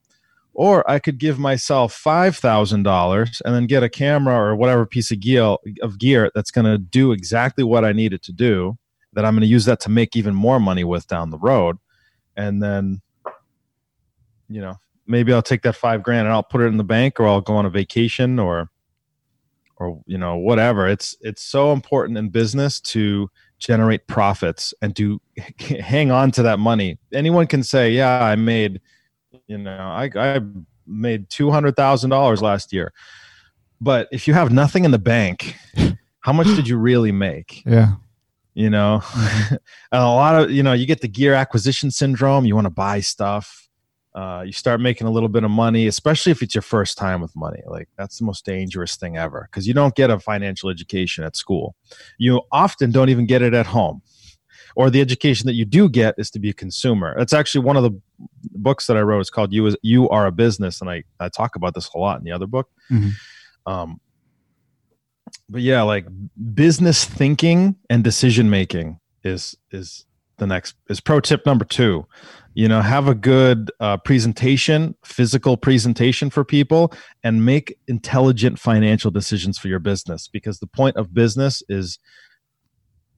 or I could give myself five thousand dollars and then get a camera or whatever piece of gear of gear that's going to do exactly what I need it to do. That I'm going to use that to make even more money with down the road, and then, you know, maybe I'll take that five grand and I'll put it in the bank, or I'll go on a vacation, or, or you know, whatever. It's it's so important in business to generate profits and to <laughs> hang on to that money. Anyone can say, "Yeah, I made, you know, I I made two hundred thousand dollars last year," but if you have nothing in the bank, how much did you really make? <laughs> Yeah. You know, <laughs> and a lot of you know, you get the gear acquisition syndrome. You want to buy stuff. Uh, you start making a little bit of money, especially if it's your first time with money. Like that's the most dangerous thing ever because you don't get a financial education at school. You often don't even get it at home or the education that you do get is to be a consumer. That's actually one of the books that I wrote. It's called "You Is You Are a Business," and I I talk about this a lot in the other book. Mhm. Um, but yeah, like business thinking and decision making is is the next is pro tip number two. You know, have a good uh, presentation, physical presentation for people, and make intelligent financial decisions for your business. Because the point of business is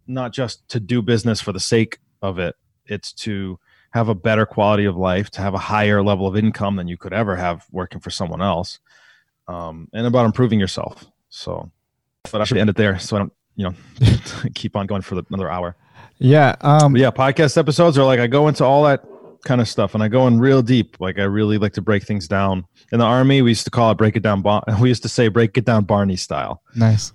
not just to do business for the sake of it it's to have a better quality of life to have a higher level of income than you could ever have working for someone else um, and about improving yourself so but i should end it there so i don't you know <laughs> keep on going for the, another hour Yeah. Um, yeah podcast episodes are like i go into all that kind of stuff and i go in real deep like i really like to break things down in the army we used to call it break it down Bar- <laughs> we used to say break it down barney style Nice.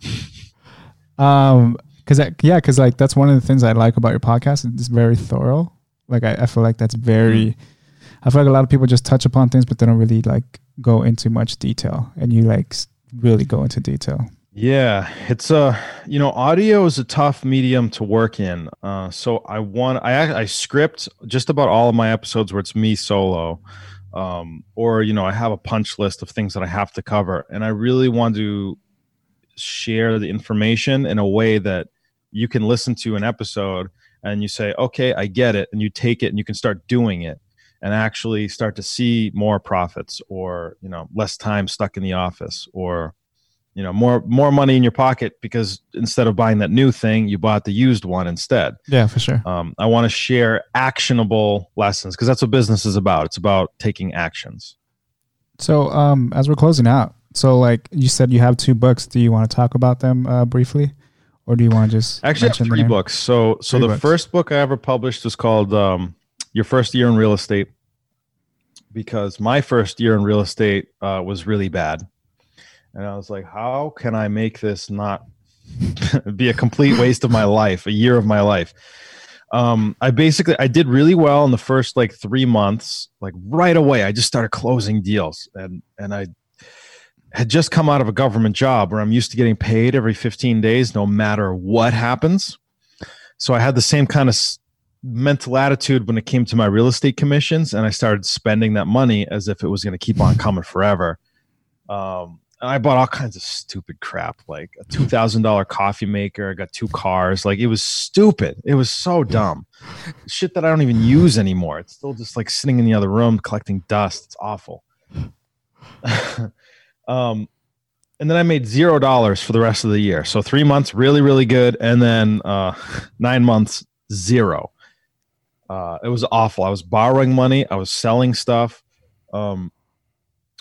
Um, cause I, yeah, cause like that's one of the things I like about your podcast. It's very thorough. Like I, I feel like that's very. I feel like a lot of people just touch upon things, but they don't really like go into much detail, and you like really go into detail. Yeah, it's a you know audio is a tough medium to work in. Uh, so I want I I script just about all of my episodes where it's me solo, um, or you know I have a punch list of things that I have to cover, and I really want to share the information in a way that you can listen to an episode and you say, okay, I get it, and you take it and you can start doing it and actually start to see more profits or you know less time stuck in the office or you know more more money in your pocket because instead of buying that new thing you bought the used one instead Yeah, for sure. um, i want to share actionable lessons because that's what business is about it's about taking actions So, um, as we're closing out, so like you said, you have two books. Do you want to talk about them uh, briefly, or do you want to just Actually, have three books. So, so Three the books. first book I ever published was called um, "Your First Year in Real Estate," because my first year in real estate uh, was really bad, and I was like, "How can I make this not <laughs> be a complete waste of my life, a year of my life?" Um, I basically I did really well in the first like three months, like right away. I just started closing deals, and and I had just come out of a government job where I'm used to getting paid every 15 days, no matter what happens. So I had the same kind of mental attitude when it came to my real estate commissions, and I started spending that money as if it was going to keep on coming forever. Um, I bought all kinds of stupid crap, like a two thousand dollar coffee maker. I got two cars. Like it was stupid. It was so dumb. Shit that I don't even use anymore. It's still just like sitting in the other room collecting dust. It's awful. <laughs> um, and then I made zero dollars for the rest of the year. So three months really, really good, and then uh, <laughs> nine months zero. Uh, it was awful. I was borrowing money. I was selling stuff. Um,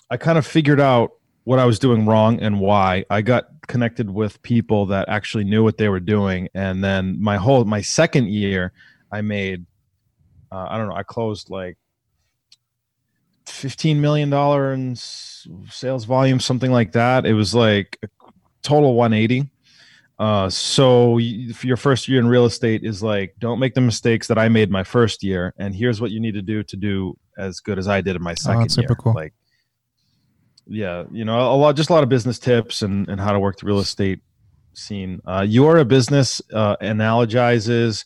I kind of figured out what I was doing wrong and why. I got connected with people that actually knew what they were doing, and then my whole my second year, I made. Uh, I don't know. I closed like fifteen million dollar in sales volume, something like that. It was like a total one eighty. Uh, so y- for your first year in real estate is like, don't make the mistakes that I made my first year, and here's what you need to do to do as good as I did in my second that's year. cool. Like, yeah, you know, a lot, just a lot of business tips and and how to work the real estate scene. Uh, you're a business uh, analogizes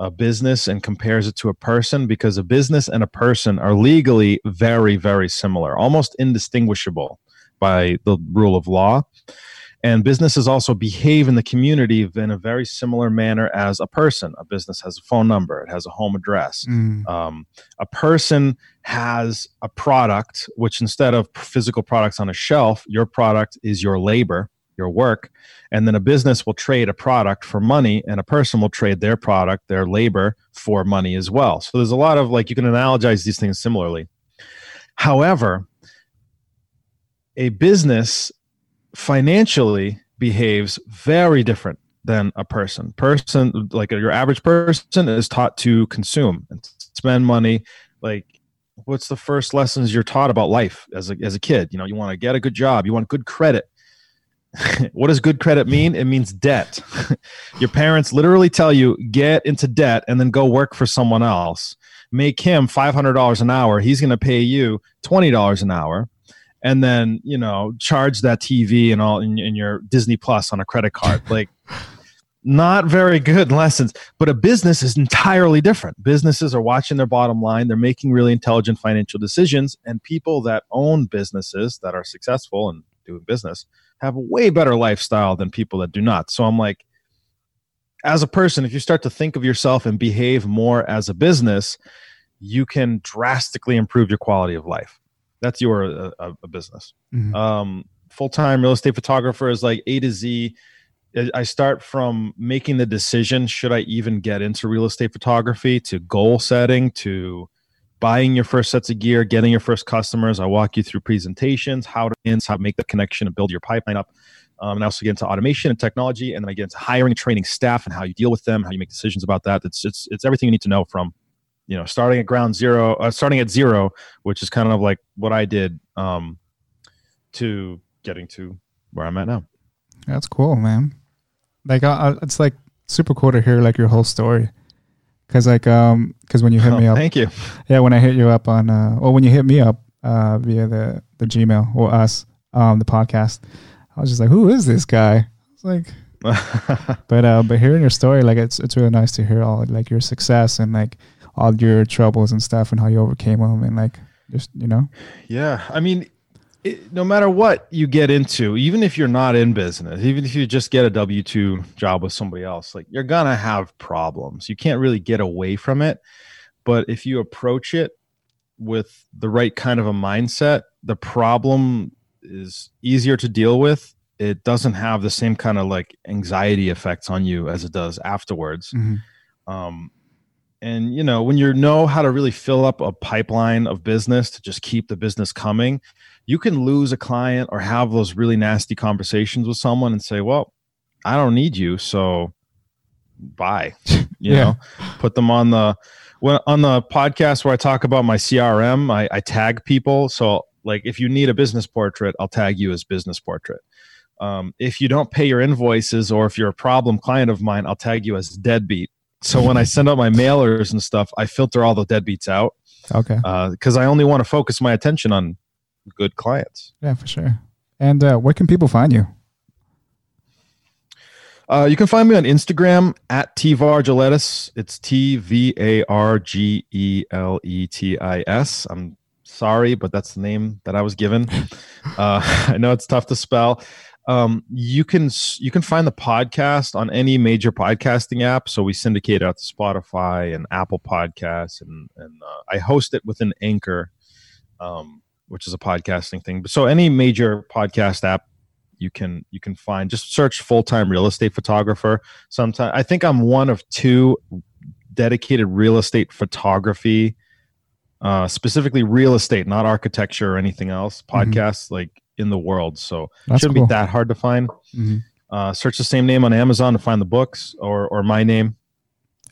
a business and compares it to a person because a business and a person are legally very, very similar, almost indistinguishable by the rule of law. And businesses also behave in the community in a very similar manner as a person. A business has a phone number, it has a home address. Mm, Um, a person has a product, which instead of physical products on a shelf, your product is your labor, your work. And then a business will trade a product for money, and a person will trade their product, their labor, for money as well. So there's a lot of like, you can analogize these things similarly. However, a business financially behaves very different than a person. Person like your average person is taught to consume and spend money. Like, what's the first lessons you're taught about life as a as a kid? You know, you want to get a good job, you want good credit. <laughs> what does good credit mean? It means debt. <laughs> your parents literally tell you get into debt and then go work for someone else. Make him five hundred dollars an hour. He's going to pay you twenty dollars an hour and then you know charge that TV and all in, in your Disney Plus on a credit card. <laughs> Like, not very good <laughs> lessons. But a business is entirely different. Businesses are watching their bottom line. They're making really intelligent financial decisions, and people that own businesses that are successful and doing business have a way better lifestyle than people that do not. So I'm like. As a person, if you start to think of yourself and behave more as a business, you can drastically improve your quality of life that's your uh, a, a business mhm. um, full-time real estate photographer is like a to Z. I start from making the decision should i even get into real estate photography to goal setting to buying your first sets of gear getting your first customers i walk you through presentations how to ins how to make the connection and build your pipeline up um, and I also get into automation and technology and then i get into hiring training staff and how you deal with them how you make decisions about that it's it's, it's everything you need to know from you know starting at ground zero uh, starting at zero which is kind of like what i did um, to getting to where i'm at now That's cool, man. Like, I, I, it's like super cool to hear like your whole story. Cause like, um, cause when you hit Oh, me up, thank you yeah, when I hit you up on, uh, or when you hit me up, uh, via the the Gmail or us, um, the podcast, I was just like, who is this guy? It's like, <laughs> but uh, but hearing your story, like, it's it's really nice to hear all like your success and like all your troubles and stuff and how you overcame them and like just you know, yeah i mean it, no matter what you get into even if you're not in business even if you just get a w2 job with somebody else like you're gonna have problems. You can't really get away from it. But if you approach it with the right kind of a mindset the problem is easier to deal with. It doesn't have the same kind of like anxiety effects on you as it does afterwards. Mhm. um, and you know when you know how to really fill up a pipeline of business to just keep the business coming you can lose a client or have those really nasty conversations with someone and say well i don't need you so bye. <laughs> You Yeah. know put them on the when on the podcast where i talk about my crm I, I tag people. So like if you need a business portrait i'll tag you as business portrait. Um, if you don't pay your invoices or if you're a problem client of mine i'll tag you as deadbeat so when i send out my mailers and stuff i filter all the deadbeats out Okay. because i only want to focus my attention on good clients Yeah, for sure. And uh, where can people find you? Uh, you can find me on Instagram at tvargeletis. It's T V A R G E L E T I S. I'm sorry, but that's the name that I was given. <laughs> Uh, <laughs> I know it's tough to spell. Um, you can you can find the podcast on any major podcasting app. So we syndicate out to Spotify and Apple Podcasts, and and uh, I host it within Anchor, um, which is a podcasting thing. But so any major podcast app you can you can find just search full-time real estate photographer sometimes i think i'm one of two dedicated real estate photography uh specifically real estate not architecture or anything else Mhm. podcasts like in the world so it That's shouldn't cool. be that hard to find Mhm. uh search the same name on amazon to find the books or or my name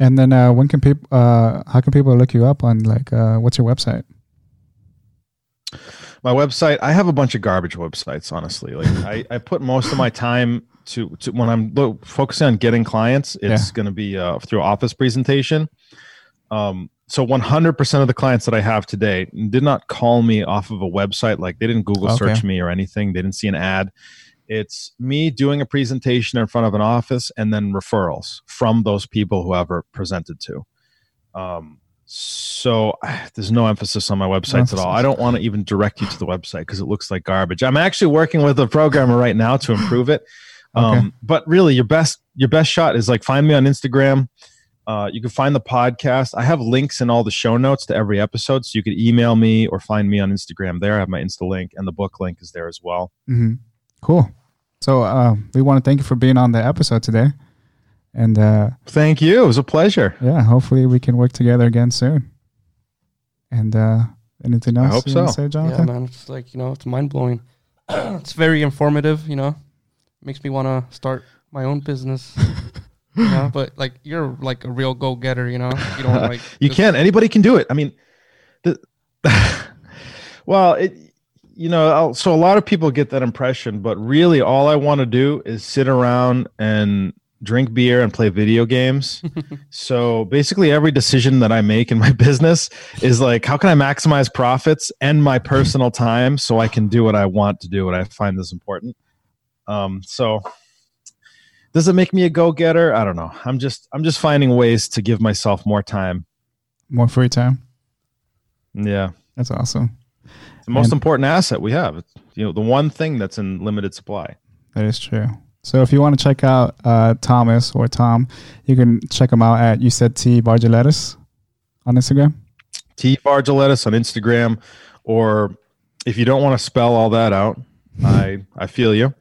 And then uh, when can people? Uh, how can people look you up on? Like, uh, what's your website? my website i have a bunch of garbage websites honestly like i i put most of my time to, to when i'm lo- focusing on getting clients it's Yeah. going to be uh, through office presentation um so 100% of the clients that i have today did not call me off of a website like they didn't google Okay. search me or anything they didn't see an ad it's me doing a presentation in front of an office and then referrals from those people who ever presented to um so <sighs> there's no emphasis on my websites at all. I don't want to even direct you to the website because it looks like garbage. I'm actually working with a programmer right now to improve it. Um, Okay. But really, your best your best shot is like find me on Instagram. Uh, you can find the podcast. I have links in all the show notes to every episode, so you could email me or find me on Instagram. There, I have my Insta link, and the book link is there as well. hmm Cool. So uh, we want to thank you for being on the episode today, and uh, Thank you. It was a pleasure. yeah, hopefully we can work together again soon. And uh, anything else I hope you so. say, Yeah, man. It's like you know, it's mind blowing. <clears throat> it's very informative. You know, makes me want to start my own business. <laughs> you know, <laughs> but like you're like a real go getter. You know, you don't like <laughs> you just- can. Anybody can do it. I mean the <laughs> well it you know I'll, so a lot of people get that impression but really all i want to do is sit around and drink beer and play video games. So basically every decision that i make in my business is like how can i maximize profits and my personal time so i can do what i want to do what i find is important? Um so does it make me a go-getter i don't know i'm just i'm just finding ways to give myself more time More free time. yeah That's awesome. it's the most And- important asset we have it's you know the one thing that's in limited supply That is true. So if you want to check out uh, Thomas or Tom, you can check them out at you said T Vargeletis on Instagram. t vargeletis on instagram or if you don't want to spell all that out i i feel you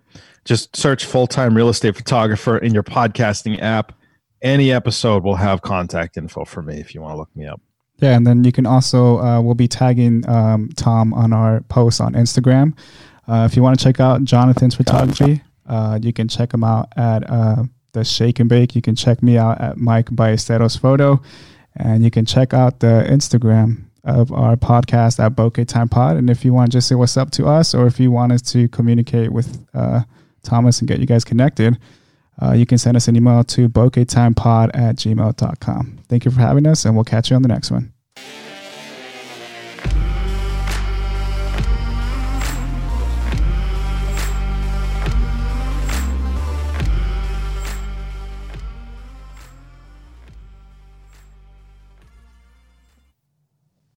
just search full-time real estate photographer in your podcasting app any episode will have contact info for me if you want to look me up Yeah, and then you can also uh, we'll be tagging um, Tom on our post on Instagram. Uh, if you want to check out Jonathan's photography, uh, you can check him out at uh, the Shake and Bake. You can check me out at Mike Ballesteros Photo, and you can check out the Instagram of our podcast at Bokeh Time Pod. And if you want to just say what's up to us, or if you want us to communicate with uh, Thomas and get you guys connected, uh, you can send us an email to bokehtimepod at gmail.com. Thank you for having us, and we'll catch you on the next one.